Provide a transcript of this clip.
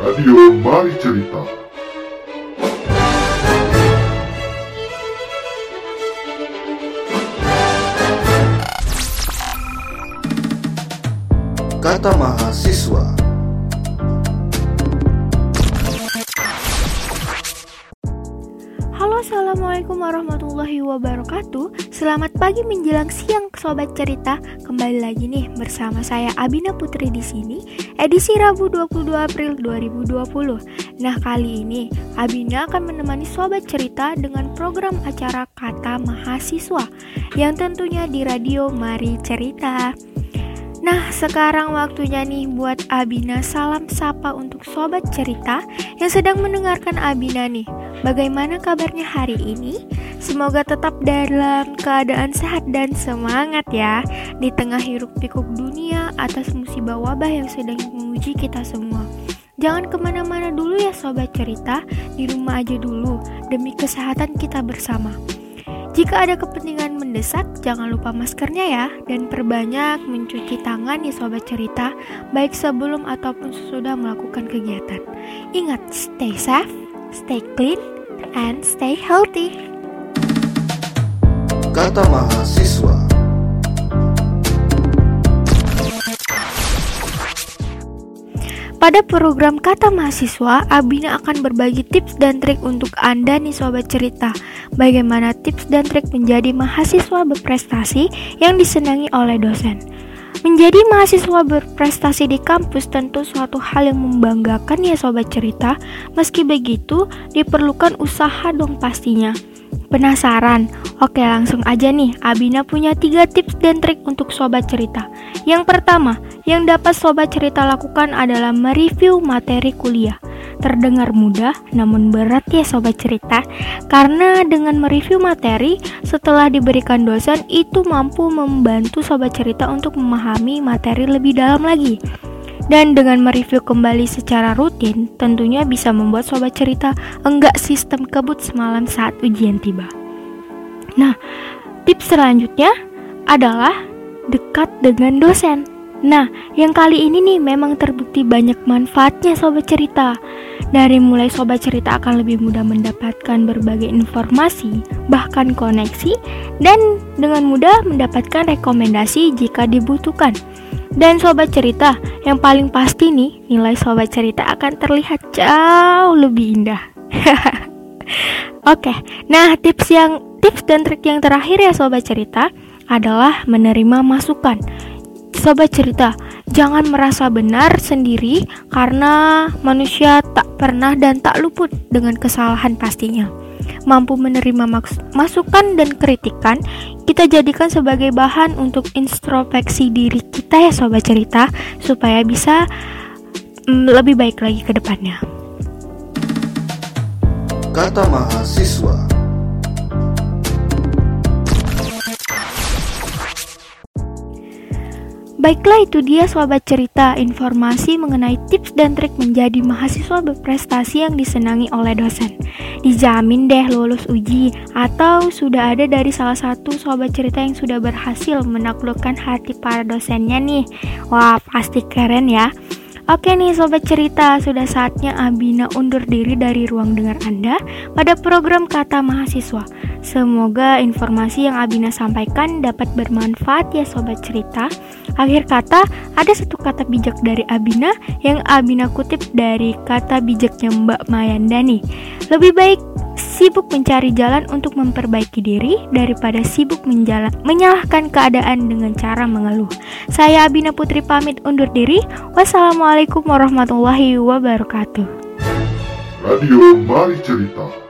Radio Mari Cerita. Kata mahasiswa assalamualaikum warahmatullahi wabarakatuh. Selamat pagi menjelang siang sobat cerita. Kembali lagi nih bersama saya Abina Putri di sini Edisi Rabu 22 April 2020 Nah kali ini Abina akan menemani sobat cerita Dengan program acara Kata Mahasiswa Yang tentunya di radio Mari Cerita. Nah, sekarang waktunya nih buat Abina salam sapa untuk sobat cerita yang sedang mendengarkan Abina nih. Bagaimana kabarnya hari ini? Semoga tetap dalam keadaan sehat dan semangat ya di tengah hiruk pikuk dunia atas musibah wabah yang sedang menguji kita semua. Jangan ke mana-mana dulu ya sobat cerita, di rumah aja dulu demi kesehatan kita bersama. Jika ada kepentingan mendesak, jangan lupa maskernya ya dan perbanyak mencuci tangan ya sobat cerita, baik sebelum ataupun sesudah melakukan kegiatan. Ingat, stay safe, stay clean, and stay healthy. Kata mahasiswa Pada program Kata Mahasiswa, Abina akan berbagi tips dan trik untuk Anda nih sobat cerita. Bagaimana tips dan trik menjadi mahasiswa berprestasi yang disenangi oleh dosen. Menjadi mahasiswa berprestasi di kampus tentu suatu hal yang membanggakan ya sobat cerita. Meski begitu, diperlukan usaha dong pastinya. Penasaran? Oke langsung aja nih, Abina punya tiga tips dan trik untuk sobat cerita. Yang pertama, yang dapat sobat cerita lakukan adalah mereview materi kuliah. Terdengar mudah, namun berat ya sobat cerita, karena dengan mereview materi setelah diberikan dosen itu mampu membantu sobat cerita untuk memahami materi lebih dalam lagi. Dan dengan mereview kembali secara rutin, tentunya bisa membuat sobat cerita enggak sistem kebut semalam saat ujian tiba. Nah, tips selanjutnya adalah dekat dengan dosen. Nah, yang kali ini nih memang terbukti banyak manfaatnya sobat cerita. Dari mulai sobat cerita akan lebih mudah mendapatkan berbagai informasi, bahkan koneksi, dan dengan mudah mendapatkan rekomendasi jika dibutuhkan. Dan sobat cerita, yang paling pasti nih, nilai sobat cerita akan terlihat jauh lebih indah. Oke, nah tips yang tips dan trik yang terakhir ya sobat cerita adalah menerima masukan. Sobat cerita, jangan merasa benar sendiri karena manusia tak pernah dan tak luput dengan kesalahan pastinya mampu menerima masukan dan kritikan, kita jadikan sebagai bahan untuk introspeksi diri kita ya sobat cerita supaya bisa mm, lebih baik lagi ke depannya. Kata mahasiswa Baiklah itu dia sobat cerita informasi mengenai tips dan trik menjadi mahasiswa berprestasi yang disenangi oleh dosen. Dijamin deh lulus uji atau sudah ada dari salah satu sobat cerita yang sudah berhasil menaklukkan hati para dosennya nih. Wah, pasti keren ya. Oke nih sobat cerita, sudah saatnya Abina undur diri dari ruang dengar Anda pada program Kata Mahasiswa. Semoga informasi yang Abina sampaikan dapat bermanfaat ya sobat cerita. Akhir kata, ada satu kata bijak dari Abina yang Abina kutip dari kata bijaknya Mbak Mayandani. Lebih baik sibuk mencari jalan untuk memperbaiki diri daripada sibuk menjalan, menyalahkan keadaan dengan cara mengeluh. Saya Abina Putri pamit undur diri. Wassalamualaikum warahmatullahi wabarakatuh. Radio Mari Cerita.